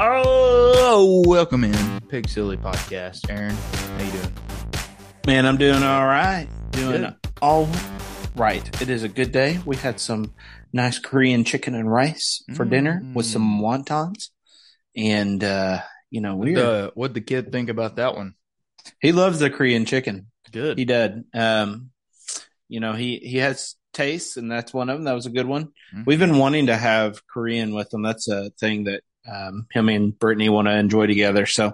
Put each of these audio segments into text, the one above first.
Oh, welcome in Pig Silly Podcast, Aaron. How you doing? Man, I'm doing all right. Doing Good. all right. It is a good day. We had some nice Korean chicken and rice for dinner with Mm. some wontons, and uh, you know, we The, what'd the kid think about that one? he loves the Korean chicken. Good. He did. Um, you know, he he has tastes, and that's one of them. That was a good one. Mhm. We've been wanting to have Korean with them. That's a thing that um, him and Brittany want to enjoy together. So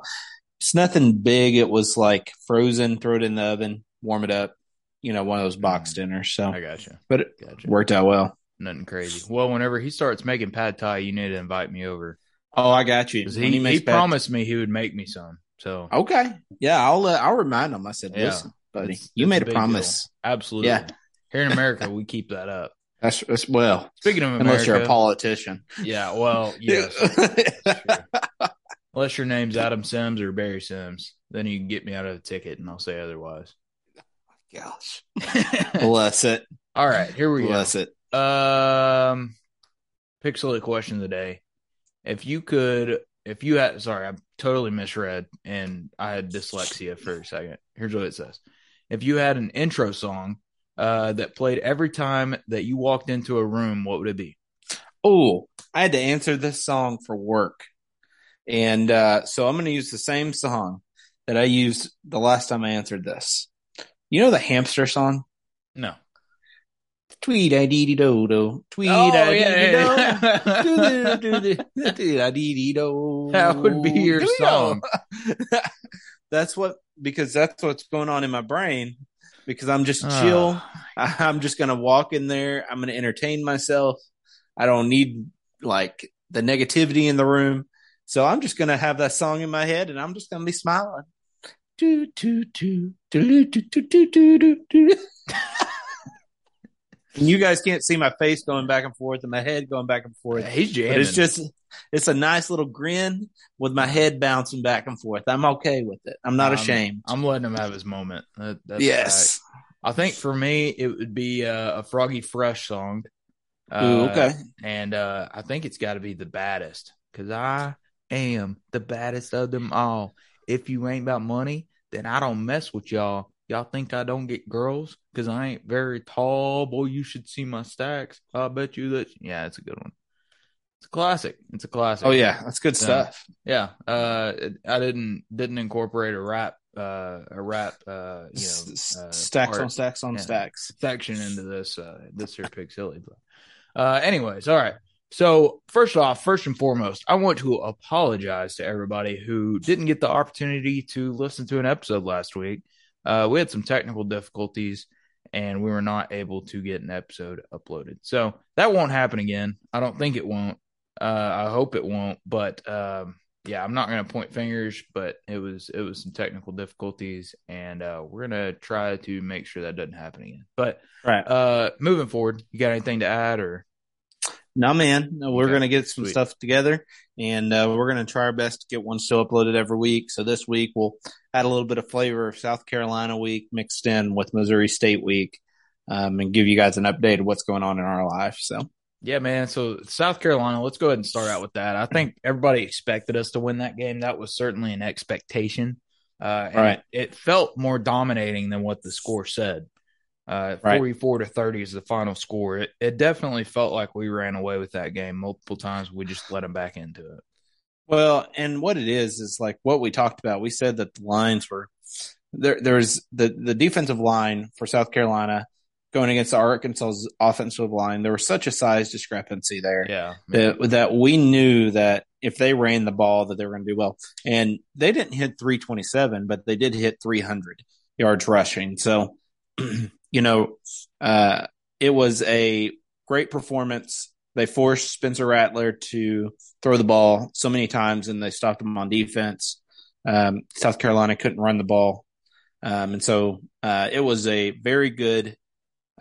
it's nothing big. It was like frozen, throw it in the oven, warm it up. You know, one of those box Mm. dinners. So, I got you, but it Gotcha. worked out well. Nothing crazy. Well, whenever he starts making pad thai, you need to invite me over. Oh, I got you. When He, he, promised me he would make me some. So Okay, yeah, I'll uh, I'll remind him. I said, Yeah. listen, buddy, It's- you it's made a big promise. deal. Absolutely. Yeah. Here in America, we keep that up. That's, that's well, Speaking of America, unless you're a politician. yeah. Well, yes. Unless your name's Adam Sims or Barry Sims, then you can get me out of the ticket, and I'll say otherwise. Gosh, bless it, All right, here we go. bless it. Um, pixelated question of the day. If you could, if you had, sorry, I totally misread, and I had dyslexia for a second. Here's what it says: If you had an intro song uh, that played every time that you walked into a room, what would it be? Oh, I had to answer this song for work. And uh, so I'm going to use the same song that I used the last time I answered this. You know the hamster song? No. Tweet I dee dee do do. Tweet Oh, I yeah, dee dee do. Tweet I dee dee do. That would be your song. That's what because that's what's going on in my brain. Because I'm just Ah. chill. I'm just gonna walk in there. I'm gonna entertain myself. I don't need like the negativity in the room. So I'm just gonna have that song in my head and I'm just gonna be smiling. Do, do, do, do, do, do, do, do, do. And you guys can't see my face going back and forth and my head going back and forth. He's jamming. But it's just it's a nice little grin with my head bouncing back and forth. I'm okay with it. I'm not Um, ashamed. I'm letting him have his moment. That, that's yes. I think for me, it would be uh, a Froggy Fresh song. Uh, Ooh, okay. And uh, I think it's got to be the baddest because I am the baddest of them all. If you ain't about money, then I don't mess with y'all. Y'all think I don't get girls because I ain't very tall. Boy, you should see my stacks. I bet you that. Yeah, it's a good one. It's a classic. It's a classic. Oh yeah, that's good stuff. Yeah. Uh, I didn't didn't incorporate a rap uh a rap uh you know uh, stacks on stacks on stacks. section into this uh this here pig silly but uh anyways all right so first off first and foremost i want to apologize to everybody who didn't get the opportunity to listen to an episode last week uh we had some technical difficulties and we were not able to get an episode uploaded so that won't happen again i don't think it won't uh i hope it won't but um yeah, I'm not gonna point fingers, but it was it was some technical difficulties, and uh, we're gonna try to make sure that doesn't happen again. But Right. uh, moving forward, you got anything to add or? No, man. No, we're Okay. gonna get some Sweet. stuff together, and uh, we're gonna try our best to get one still uploaded every week. So this week we'll add a little bit of flavor of South Carolina week mixed in with Missouri State week, um, and give you guys an update of what's going on in our life. So Yeah, man. So South Carolina, let's go ahead and start out with that. I think everybody expected us to win that game. That was certainly an expectation. Uh, and Right. It, it felt more dominating than what the score said. Uh, Right. 44 to 30 is the final score. It, it definitely felt like we ran away with that game multiple times. We just let them back into it. Well, and what it is is like what we talked about. We said that the lines were there. There's the the defensive line for South Carolina going against the Arkansas's offensive line. There was such a size discrepancy there Yeah. that that we knew that if they ran the ball, that they were going to do well. And they didn't hit 327, but they did hit 300 yards rushing. So, you know, uh, it was a great performance. They forced Spencer Rattler to throw the ball so many times, and they stopped him on defense. Um, South Carolina couldn't run the ball, um, and so uh, it was a very good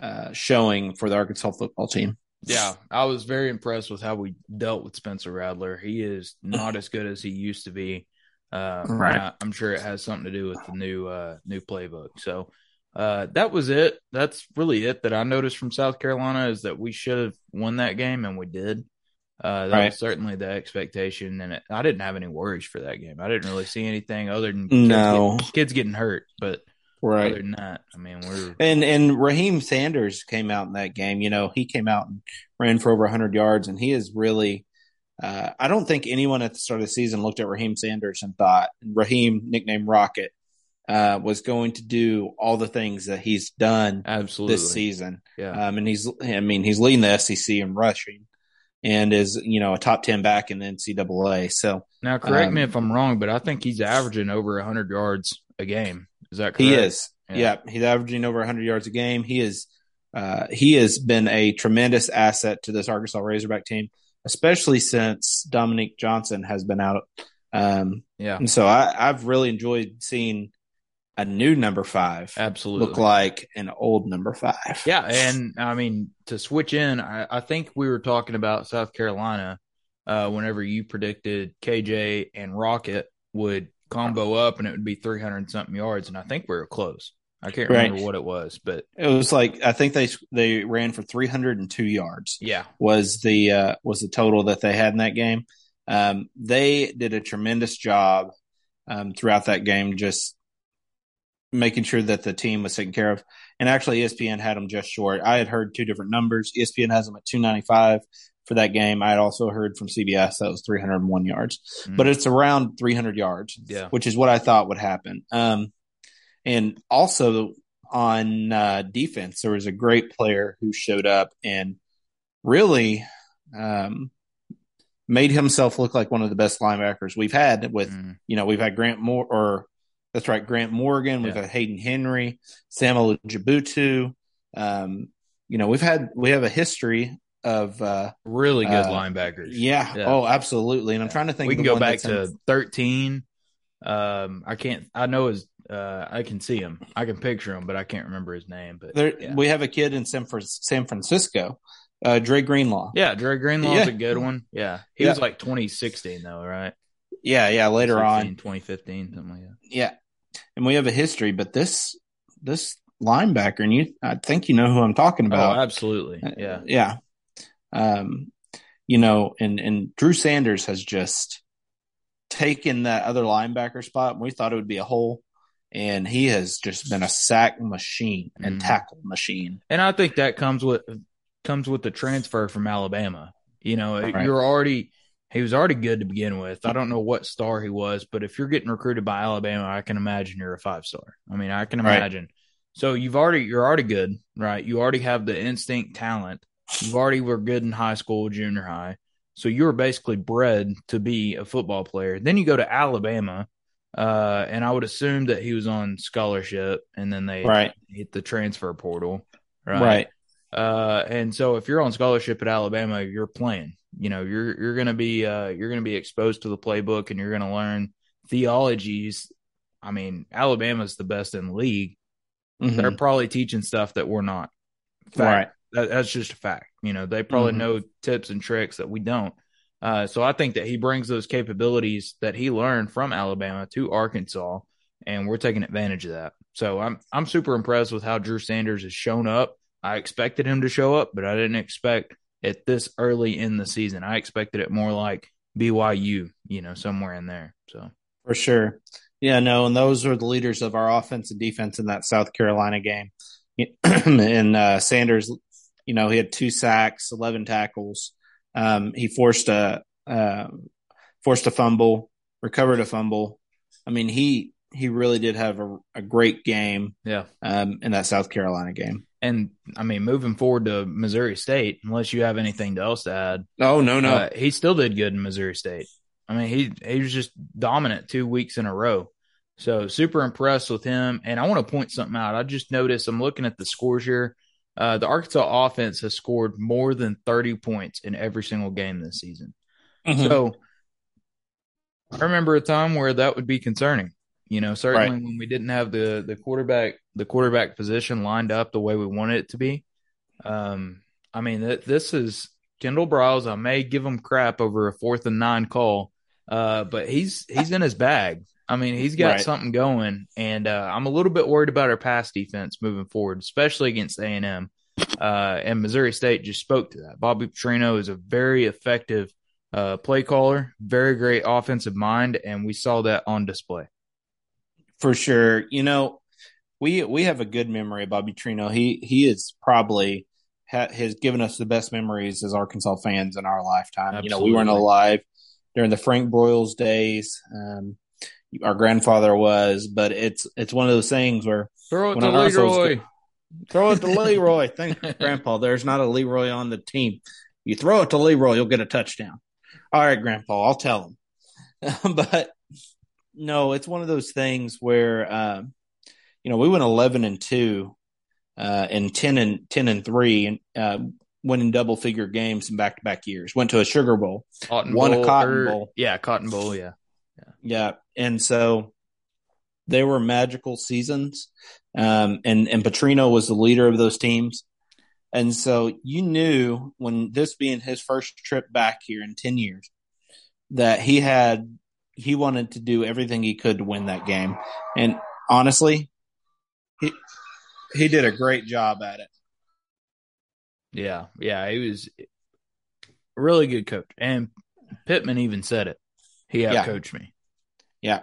uh, showing for the Arkansas football team. Yeah, I was very impressed with how we dealt with Spencer Rattler. He is not as good as he used to be. Uh, Right. I, am sure it has something to do with the new uh, new playbook. So uh, that was it. That's really it that I noticed from South Carolina is that we should have won that game and we did. Uh, that Right. was certainly the expectation, and it, I didn't have any worries for that game. I didn't really see anything other than kids, No. getting, kids getting hurt, but Right. other than that, I mean, we're And and Raheem Sanders came out in that game. You know, he came out and ran for over 100 yards, and he is really. Uh, I don't think anyone at the start of the season looked at Raheem Sanders and thought Raheem, nicknamed Rocket, uh, was going to do all the things that he's done absolutely this season. yeah. Um, and he's, I mean, he's leading the SEC in rushing, and is you know a top 10 back in the NCAA. So now, correct me um, if I'm wrong, but I think he's averaging over 100 yards a game. Is that correct? He is. Yeah. Yeah. he's averaging over 100 yards a game. He is. Uh, he has been a tremendous asset to this Arkansas Razorback team, especially since Dominique Johnson has been out. Um, Yeah, and so I, I've really enjoyed seeing a new number five absolutely. look like an old number five. Yeah, and I mean to switch in, I, I think we were talking about South Carolina uh, whenever you predicted KJ and Rocket would combo up and it would be three hundred something yards, and I think we were close. I can't Right. remember what it was, but It was like I think they they ran for 302 yards. yeah, was the uh, was the total that they had in that game. Um, they did a tremendous job um, throughout that game, just making sure that the team was taken care of. And actually, ESPN had them just short. I had heard two different numbers. ESPN has them at 295 for that game. I had also heard from CBS that was 301 yards, Mm. but it's around 300 yards, Yeah. which is what I thought would happen. Um, and also on uh, defense, there was a great player who showed up and really um, made himself look like one of the best linebackers we've had. With Mm. you know, we've had Grant Moore, or that's right, Grant Morgan. We've had Hayden Henry, Samuel Jabutu. Um, you know, we've had we have a history of uh, really good Uh, linebackers. yeah, Yeah. oh, absolutely. And I'm trying to think. we can go back that's in- to thirteen. Um, I can't. I know his. Uh, I can see him. I can picture him, but I can't remember his name. But There, yeah. we have a kid in San, San Francisco, uh, Dre Greenlaw. Yeah, Dre Greenlaw's Yeah. a good one. Yeah. He Yeah. was like 2016 though, right? Yeah, yeah. Later 16, on, 2015, something like that. yeah, and we have a history. But this this linebacker, and you, I think you know who I'm talking about. Oh, absolutely. Uh, Yeah. yeah. Um, you know, and and Drew Sanders has just taken that other linebacker spot. And We thought it would be a hole, and he has just been a sack machine and Mhm. tackle machine. And I think that comes with comes with the transfer from Alabama. You know, Right. you're already he was already good to begin with. I don't know what star he was, but if you're getting recruited by Alabama, I can imagine you're a five star. I mean, I can Right. imagine. So you've already you're already good, right? You already have the instinct talent. You already were good in high school, junior high. So you were basically bred to be a football player. Then you go to Alabama, uh, and I would assume that he was on scholarship, and then they Right. hit the transfer portal, Right. right? Uh, and so if you're on scholarship at Alabama, you're playing. You know, you're you're gonna be uh, you're gonna be exposed to the playbook, and you're gonna learn theologies. I mean, Alabama's the best in the league. Mhm. They're probably teaching stuff that we're not. Fact. Right. That, that's just a fact. You know, they probably Mhm. know tips and tricks that we don't. Uh, so I think that he brings those capabilities that he learned from Alabama to Arkansas, and we're taking advantage of that. So I'm I'm super impressed with how Drew Sanders has shown up. I expected him to show up, but I didn't expect it this early in the season. I expected it more like BYU, you know, somewhere in there. So For sure. Yeah, no, and those are the leaders of our offense and defense in that South Carolina game. and uh, Sanders, you know, he had two sacks, eleven tackles. Um, he forced a uh, forced a fumble, recovered a fumble. I mean, he he really did have a, a great game yeah. um, in that South Carolina game. And I mean, moving forward to Missouri State, unless you have anything else to add, Oh no, Uh, he still did good in Missouri State. I mean, he he was just dominant two weeks in a row. So super impressed with him. And I want to point something out. I just noticed I'm looking at the scores here. Uh, the Arkansas offense has scored more than 30 points in every single game this season. Mhm. So I remember a time where that would be concerning. You know, certainly Right. when we didn't have the the quarterback the quarterback position lined up the way we wanted it to be. Um, I mean, th- this is Kendall Briles. I may give him crap over a fourth and nine call, uh, but he's he's in his bag. I mean, he's got Right. something going, and uh, I'm a little bit worried about our pass defense moving forward, especially against A and M. Uh, and Missouri State just spoke to that. Bobby Petrino is a very effective uh, play caller, very great offensive mind, and we saw that on display. For sure. You know, we we have a good memory of Bobby Petrino. He he is probably ha, has given us the best memories as Arkansas fans in our lifetime. Absolutely. You know, we weren't alive during the Frank Broyles days. Um, our grandfather was, but it's it's one of those things where throw it to Leroy. throw it to Leroy. Thank Grandpa. There's not a Leroy on the team. You throw it to Leroy, you'll get a touchdown. All right, Grandpa, I'll tell him. but no, it's one of those things where um, you know we went eleven and two, uh, and ten and ten and three, and uh, winning double figure games in back to back years. Went to a Sugar Bowl, Cotton won Bowl, a Cotton or, Bowl. Yeah, Cotton Bowl. Yeah. Yeah, and so they were magical seasons. Um, and and Petrino was the leader of those teams. And so you knew when this being his first trip back here in 10 years that he had he wanted to do everything he could to win that game. And honestly, he he did a great job at it. Yeah, yeah, he was a really good coach. And Pittman even said it. He outcoached yeah. me. Yeah.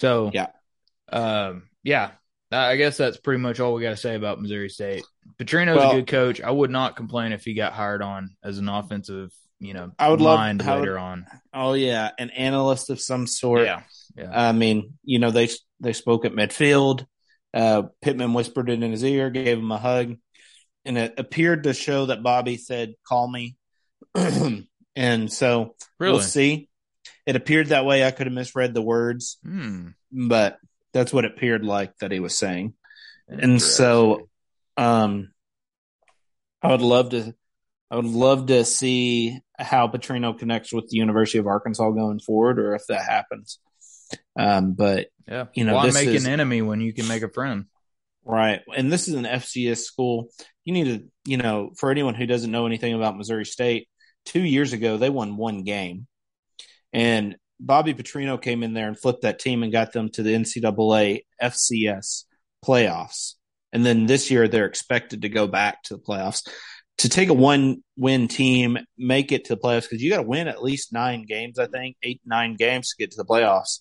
So yeah. Um, yeah, I guess that's pretty much all we got to say about Missouri State. Petrino's well, a good coach. I would not complain if he got hired on as an offensive, you know, I would love, later would, on. Oh yeah, an analyst of some sort. Yeah, yeah. I mean, you know, they they spoke at midfield. Uh, Pittman whispered it in his ear, gave him a hug, and it appeared to show that Bobby said, "Call me." and so really? we'll see. It appeared that way. I could have misread the words, hmm. but that's what it appeared like that he was saying. And so, um, I would love to, I would love to see how Petrino connects with the University of Arkansas going forward, or if that happens. Um, but yeah, you know, why make is, an enemy when you can make a friend? Right. And this is an FCS school. You need to, you know, for anyone who doesn't know anything about Missouri State, two years ago they won one game, and Bobby Petrino came in there and flipped that team and got them to the NCAA FCS playoffs. And then this year they're expected to go back to the playoffs. To take a one win team, make it to the playoffs, because you got to win at least nine games, I think, eight, nine games to get to the playoffs.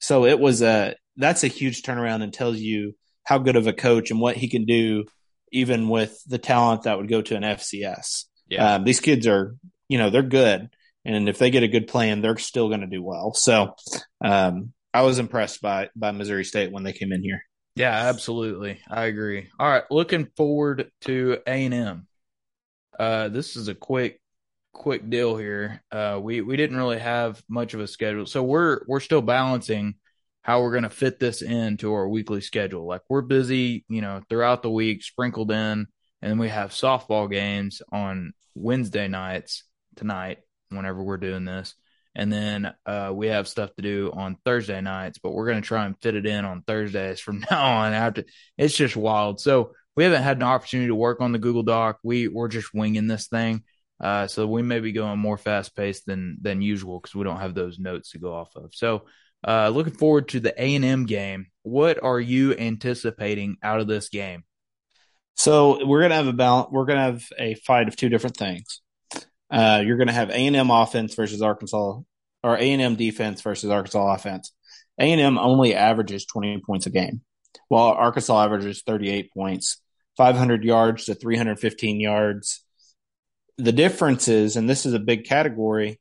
So it was a, that's a huge turnaround and tells you how good of a coach and what he can do, even with the talent that would go to an FCS. Yeah. Um, these kids are, you know, they're good and if they get a good plan, they're still going to do well. So um, I was impressed by by Missouri State when they came in here. Yeah, absolutely, I agree. All right, looking forward to A and M. Uh, this is a quick quick deal here. Uh, we we didn't really have much of a schedule, so we're we're still balancing how we're going to fit this into our weekly schedule. Like we're busy, you know, throughout the week, sprinkled in, and we have softball games on Wednesday nights tonight whenever we're doing this. And then uh, we have stuff to do on Thursday nights, but we're going to try and fit it in on Thursdays from now on. After it's just wild. So we haven't had an opportunity to work on the Google Doc. We we're just winging this thing. Uh, so we may be going more fast paced than than usual because we don't have those notes to go off of. So uh, looking forward to the A and M game. What are you anticipating out of this game? So we're gonna have a balance. We're gonna have a fight of two different things. Uh, you're going to have A&M offense versus Arkansas, or A&M defense versus Arkansas offense. A&M only averages 20 points a game, while Arkansas averages 38 points, 500 yards to 315 yards. The difference is, and this is a big category,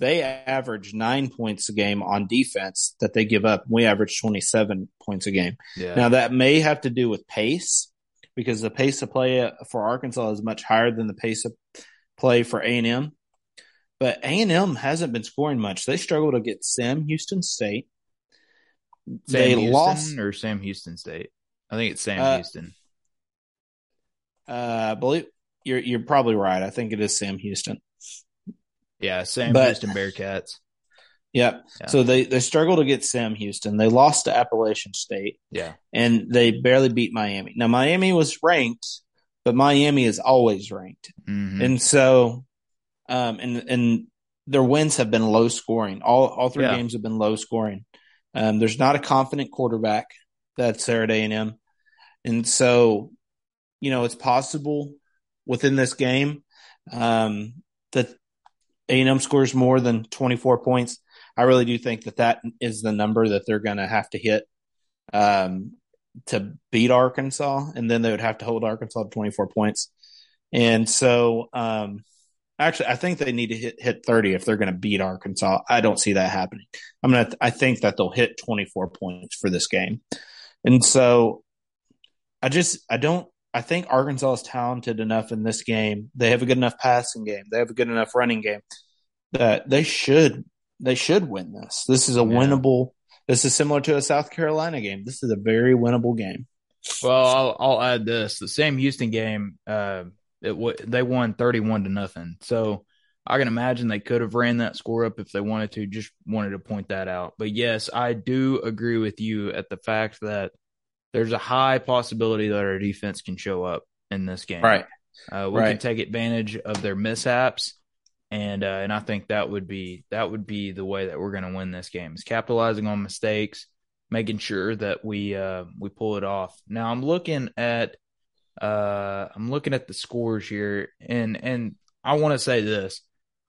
they average nine points a game on defense that they give up. We average 27 points a game. Yeah. Now, that may have to do with pace because the pace of play for Arkansas is much higher than the pace of play for A&M. But A&M hasn't been scoring much. They struggled against Sam Houston State. Sam they Houston lost or Sam Houston State. I think it's Sam uh, Houston. Uh, I believe you're you're probably right. I think it is Sam Houston. Yeah, Sam but, Houston Bearkats. Yep. Yeah. So they they struggled get Sam Houston. They lost to Appalachian State. Yeah. And they barely beat Miami. Now Miami was ranked but Miami is always ranked. Mm-hmm. And so, um, and, and their wins have been low scoring. All, all three yeah. games have been low scoring. Um, there's not a confident quarterback that's there at A&M. And so, you know, it's possible within this game um, that A&M scores more than 24 points. I really do think that that is the number that they're going to have to hit um, to beat Arkansas, and then they would have to hold Arkansas to 24 points. And so, um, actually, I think they need to hit, hit 30 if they're going to beat Arkansas. I don't see that happening. I'm gonna. I think that they'll hit 24 points for this game, and so I just I don't. I think Arkansas is talented enough in this game. They have a good enough passing game. They have a good enough running game that they should they should win this. This is a yeah. winnable. This is similar to a South Carolina game. This is a very winnable game. Well, I'll, I'll add this: the Sam Houston game, uh, it w- they won thirty-one to nothing. So I can imagine they could have ran that score up if they wanted to. Just wanted to point that out. But yes, I do agree with you at the fact that there's a high possibility that our defense can show up in this game. Right. Uh, we right. can take advantage of their mishaps and uh, and I think that would be that would be the way that we're going to win this game is capitalizing on mistakes, making sure that we uh, we pull it off. Now I'm looking at uh, I'm looking at the scores here, and and I want to say this: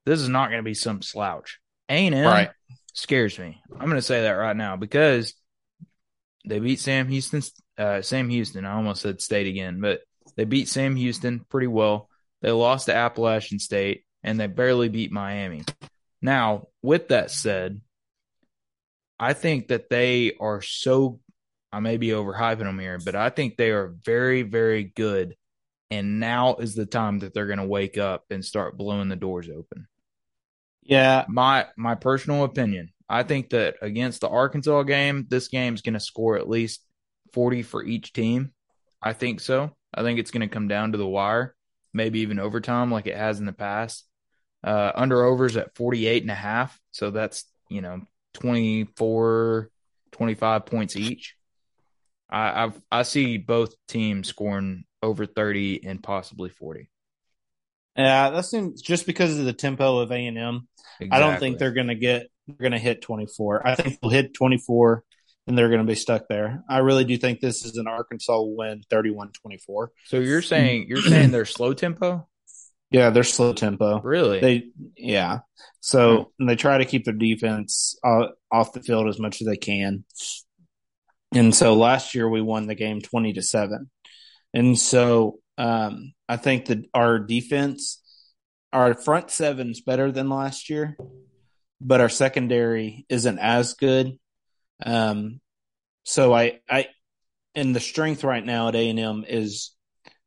this is not going to be some slouch. A and M right. scares me. I'm going to say that right now because they beat Sam Houston. Uh, Sam Houston. I almost said State again, but they beat Sam Houston pretty well. They lost to Appalachian State and they barely beat Miami. Now, with that said, I think that they are so I may be overhyping them here, but I think they are very, very good. And now is the time that they're going to wake up and start blowing the doors open. Yeah, my my personal opinion. I think that against the Arkansas game, this game is going to score at least 40 for each team. I think so. I think it's going to come down to the wire, maybe even overtime like it has in the past. Uh, under overs at 48 and a half. So that's, you know, 24, 25 points each. I I've, i see both teams scoring over 30 and possibly 40. Yeah, that seems just because of the tempo of A and M. I don't think they're going to get they're going to hit 24. I think they'll hit 24 and they're going to be stuck there. I really do think this is an Arkansas win 31-24. So you're saying you're saying they're slow tempo? Yeah, they're slow tempo. Really? They yeah. So hmm. they try to keep their defense uh, off the field as much as they can. And so last year we won the game 20 to 7. And so um, I think that our defense our front seven's better than last year, but our secondary isn't as good. Um, so I I and the strength right now at A&M is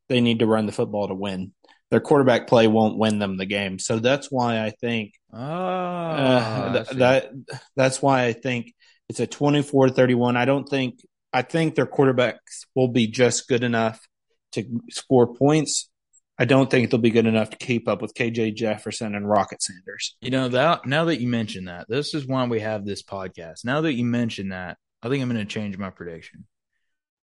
they need to run the football to win their quarterback play won't win them the game. So that's why I think oh, uh, th- that that's why I think it's a 24-31. I don't think I think their quarterbacks will be just good enough to score points. I don't think they'll be good enough to keep up with KJ Jefferson and Rocket Sanders. You know that now that you mention that, this is why we have this podcast. Now that you mention that, I think I'm going to change my prediction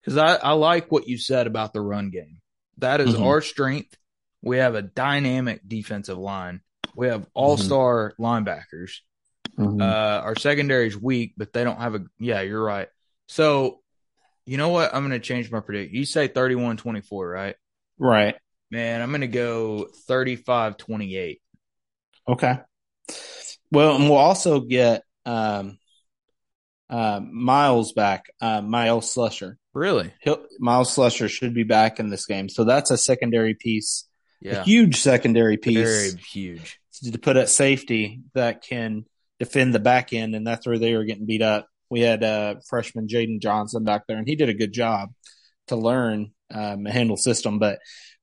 because I, I like what you said about the run game. That is mm-hmm. our strength. We have a dynamic defensive line. We have all star mm-hmm. linebackers. Mm-hmm. Uh, our secondary is weak, but they don't have a. Yeah, you're right. So, you know what? I'm going to change my prediction. You say 31 24, right? Right. Man, I'm going to go 35 28. Okay. Well, and we'll also get um, uh, Myles back, uh, Myles Slusher. Really? He'll, Myles Slusher should be back in this game. So that's a secondary piece yeah. a huge secondary piece. Very huge. To put at safety that can defend the back end, and that's where they were getting beat up. We had uh, freshman Jaden Johnson back there, and he did a good job to learn um, handle system. But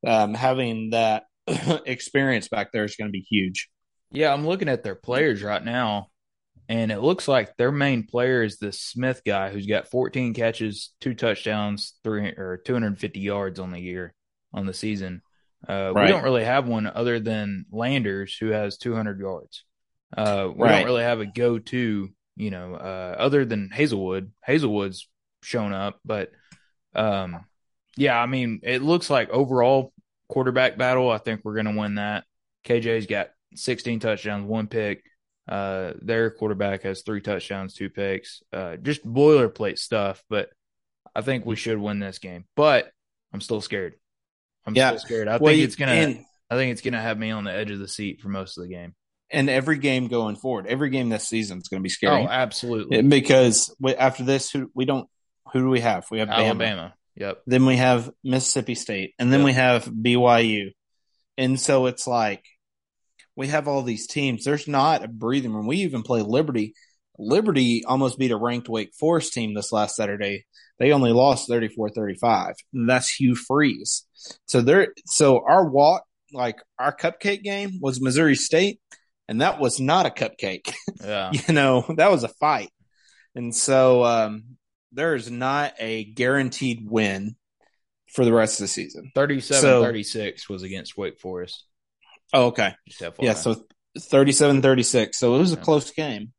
um, having that experience back there is going to be huge. Yeah, I'm looking at their players right now, and it looks like their main player is the Smith guy who's got 14 catches, two touchdowns, three or 250 yards on the year on the season. Uh, right. We don't really have one other than Landers, who has 200 yards. Uh, we right. don't really have a go-to, you know, uh, other than Haselwood. Haselwood's shown up, but um, yeah, I mean, it looks like overall quarterback battle. I think we're going to win that. KJ's got 16 touchdowns, one pick. Uh, their quarterback has three touchdowns, two picks. Uh, just boilerplate stuff, but I think we should win this game. But I'm still scared. I'm Yeah. so scared. I Well, think it's gonna. and, I think it's gonna have me on the edge of the seat for most of the game. and every game going forward, every game this season is going to be scary. Oh, absolutely. Because after this, who we don't, who do we have? We have Bama. Alabama. Yep. Then we have Mississippi State, and then Yeah. we have BYU, and so it's like we have all these teams. There's not a breathing room. We even play Liberty. Liberty almost beat a ranked Wake Forest team this last Saturday. They only lost 34-35. And that's Hugh Freeze. So there so our walk like our cupcake game was Missouri State, and that was not a cupcake. Yeah. you know, that was a fight. And so um there is not a guaranteed win for the rest of the season. 37 So- 36 was against Wake Forest. Oh, okay. Yeah, so 37 36. So it was a close game.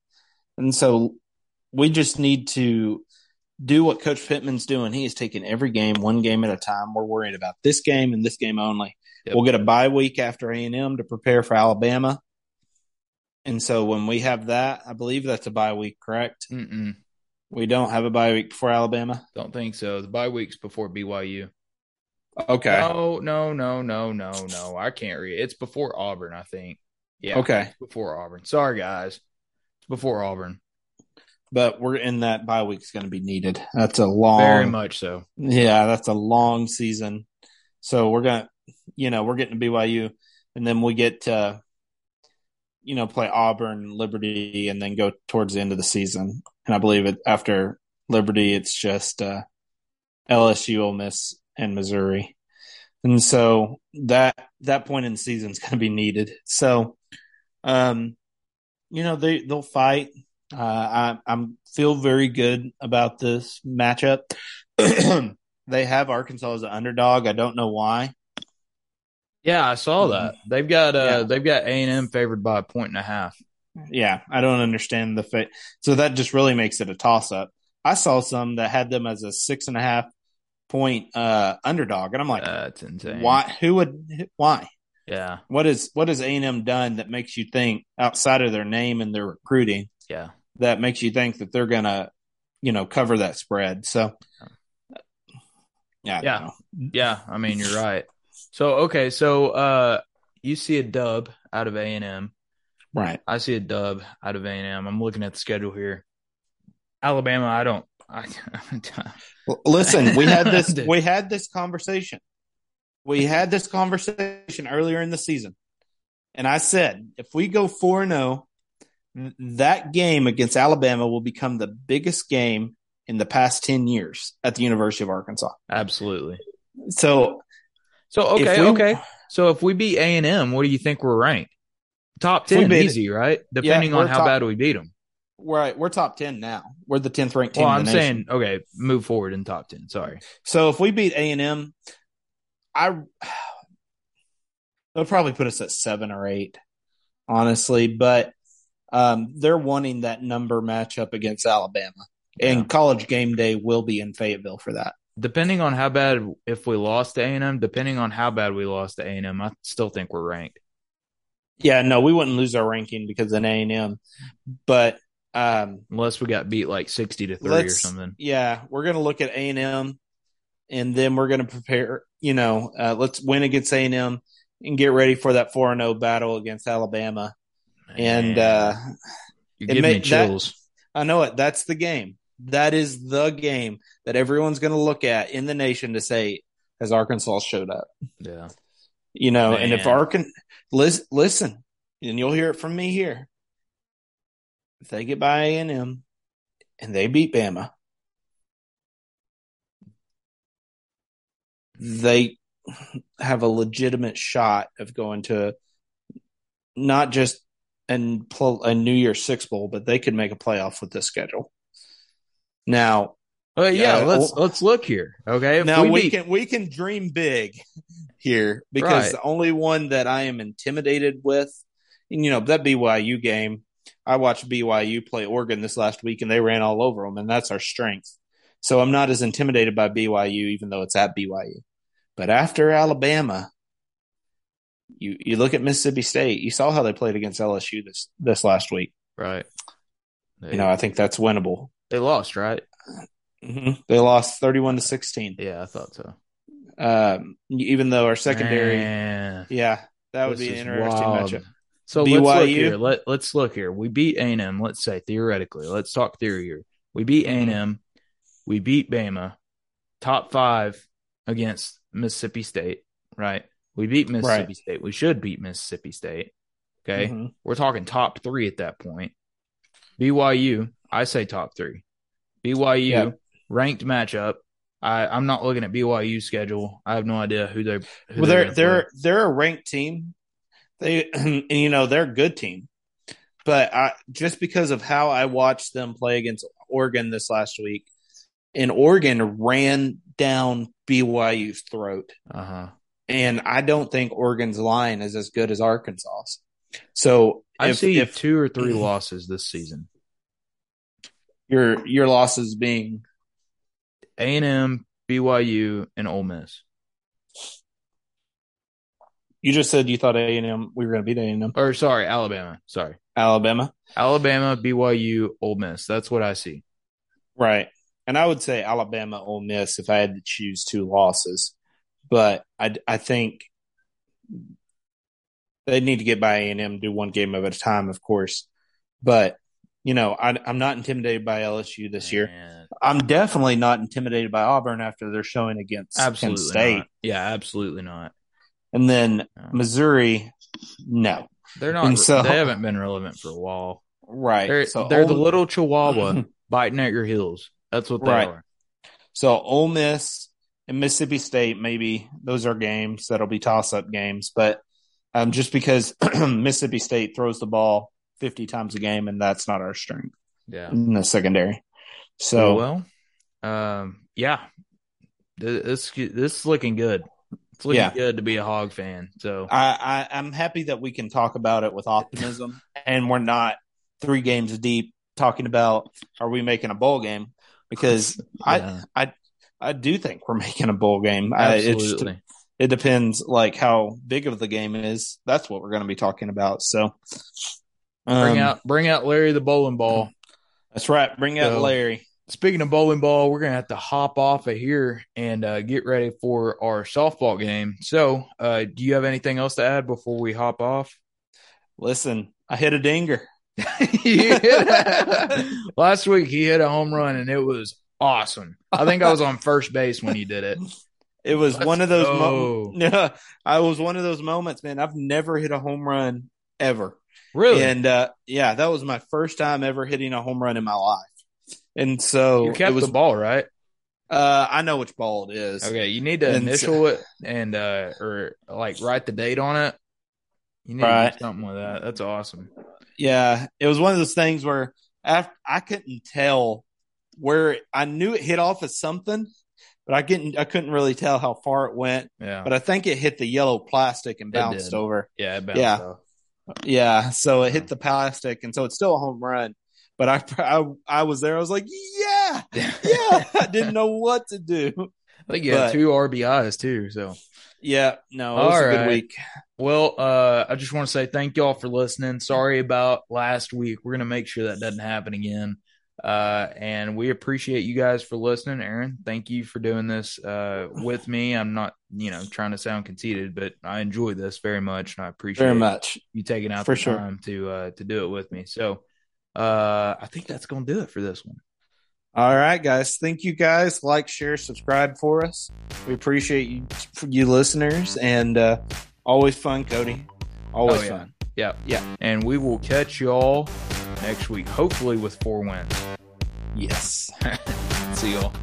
And so we just need to do what Coach Pittman's doing. He is taking every game one game at a time. We're worried about this game and this game only. Yep. We'll get a bye week after A&M to prepare for Alabama. And so when we have that, I believe that's a bye week, correct? Mm-mm. We don't have a bye week before Alabama. Don't think so. The bye week's before BYU. Okay. No, no, no, no, no, no. I can't read. It's before Auburn, I think. Yeah. Okay. Before Auburn. Sorry, guys. Before Auburn. But we're in that bye week's going to be needed. That's a long Very much so. Yeah, that's a long season. So we're gonna, you know, we're getting to BYU, and then we get to, you know, play Auburn, Liberty, and then go towards the end of the season. And I believe it after Liberty, it's just uh, LSU, Ole Miss, and Missouri. And so that that point in the season is going to be needed. So, um, you know, they they'll fight. Uh, I I'm feel very good about this matchup. they have Arkansas as an underdog. I don't know why. Yeah, I saw that. They've got uh Yeah. they've got A and M favored by a point and a half. Yeah, I don't understand the fa- so that just really makes it a toss up. I saw some that had them as a six and a half point uh underdog, and I'm like, That's insane. why? Who would? Why? Yeah, What is what has A and M done that makes you think outside of their name and their recruiting yeah. that makes you think that they're gonna, you know, cover that spread? So, yeah, Yeah. know. Yeah, I mean you're right. So okay, so uh you see a dub out of A and M. right. I see a dub out of A and M. I'm looking at the schedule here. Alabama, I don't. I, Listen, we had this we had this conversation. We had this conversation earlier in the season. And I said, if we go 4 and 0, that game against Alabama will become the biggest game in the past 10 years at the University of Arkansas. absolutely. So, So okay, we- okay. So if we beat A and M, what do you think we're ranked? Top ten, beat- easy, right? Depending we're on how top- bad we beat them. we're, we're top 10 now. We're the 10th ranked team Well, I'm the nation. saying okay, move forward in top ten. Sorry. So if we beat A&M, I they'll probably put us at seven or eight, honestly. But um, they're wanting that number matchup against Alabama, Yeah. and College Game Day will be in Fayetteville for that. Depending on how bad if we lost to A and M, depending on how bad we lost to A and M, I still think we're ranked. Yeah, no, we wouldn't lose our ranking because of A&M, but um, Unless we got beat like sixty to three or something. yeah, we're gonna look at A&M, and then we're gonna prepare. You know, uh, let's win against A&M and get ready for that four and zero battle against Alabama. And uh, you it give me that- chills. I know it. That's the game. That is the game that everyone's going to look at in the nation to say, has Arkansas showed up? yeah. You know, and if Man. Arkansas, listen, listen, and you'll hear it from me here. If they get by A and M and they beat Bama, they have a legitimate shot of going to not just and a New Year's Six bowl, but they could make a playoff with this schedule. Now, Well, yeah, Yeah, let's let's look here. Okay. If now we, beat- can we can dream big here because Right. the only one that I am intimidated with, and you know that BYU game, I watched BYU play Oregon this last week, and they ran all over them, and that's our strength. So I'm not as intimidated by BYU, even though it's at BYU. But after Alabama, you you look at Mississippi State. You saw how they played against LSU this this last week. right. They, You know, I think that's winnable. they lost, right? hmm They lost 31 to 16. Yeah, I thought so. Um, even though our secondary, Man, yeah, that would this be an interesting wild. matchup. So let's look here. Let Let's look here. We beat A and M. Let's say theoretically. Let's talk theory here. We beat A and M. We beat Bama. Top five against Mississippi State. Right. We beat Mississippi Right. State. We should beat Mississippi State. Okay. Mhm. We're talking top three at that point. BYU. I say top three. BYU Yeah. ranked matchup. I, I'm not looking at BYU schedule. I have no idea who they. Who Well, they're they're play. they're a ranked team. They and you know they're a good team, but I just because of how I watched them play against Oregon this last week, and Oregon ran down BYU's throat, uh huh. and I don't think Oregon's line is as good as Arkansas's. So I if, see if two or three losses this season. your your losses being A and M, BYU, and Ole Miss. you just said you thought A and M we were going to beat A and M Or sorry, Alabama. Sorry, Alabama, Alabama, BYU, Ole Miss. That's what I see. right? And I would say Alabama, Ole Miss if I had to choose two losses, but I I think they need to get by A and M, do one game at a time, of course. But you know, I, I'm not intimidated by LSU this year. I'm definitely not intimidated by Auburn after they're showing against Penn State, not. Yeah, absolutely not. and then No. Missouri. No, They're not. So- they haven't been relevant for a while. right? They're so they're the little Chihuahua biting at your heels. That's what they Right. are. So Ole Miss and Mississippi State, maybe those are games that'll be toss up games, but um, just because Mississippi State throws the ball 50 times a game, and that's not our strength Yeah. in the secondary. So well, um, yeah, this this is looking good. It's looking Yeah. good to be a hog fan. So I, I, I'm happy that we can talk about it with optimism, and we're not three games deep talking about are we making a bowl game because yeah, I I do think we're making a bowl game. I, it's absolutely. it depends like how big of the game is. That's what we're going to be talking about. So bring um, out bring out Larry the bowling ball. That's right. Bring out Larry. Speaking of bowling ball, we're gonna have to hop off of here and uh, get ready for our softball game. So, uh, do you have anything else to add before we hop off? Listen, I hit a dinger. Last week he hit a home run and it was awesome. I think I was on first base when he did it. It was Let's one of those. go. Mo- yeah, I was one of those moments, man. I've never hit a home run ever, Really? and uh, yeah, that was my first time ever hitting a home run in my life. And so you kept it was. the ball, right? Uh, I know which ball it is. Okay, you need to And initial it and uh or like write the date on it. You need to Right. do something with that. That's awesome. Yeah, it was one of those things where after, I couldn't tell where I knew it hit off of something, but I couldn't I couldn't really tell how far it went. Yeah. But I think it hit the yellow plastic and bounced over. yeah, it bounced Yeah. off. Yeah, so it hit the plastic, and so it's still a home run. But I, I, I was there. I was like, yeah, yeah. I didn't know what to do. I think you had two RBIs too. So Yeah, no, it was All a good right. week. Well, uh, I just want to say thank y'all for listening. Sorry about last week. We're gonna make sure that doesn't happen again. Uh, and we appreciate you guys for listening. Aaron, thank you for doing this uh, with me. I'm not, you know, trying to sound conceited, but I enjoy this very much, and I appreciate Very much. you taking out For the sure. time to uh, to do it with me. So, uh, I think that's gonna do it for this one. All right, guys. Thank you, guys. Like, share, subscribe for us. We appreciate you, you listeners, and uh, always fun, Cody. Always Oh, yeah. fun. Yeah, Yeah. And we will catch y'all next week, hopefully with four wins. Yes. See y'all.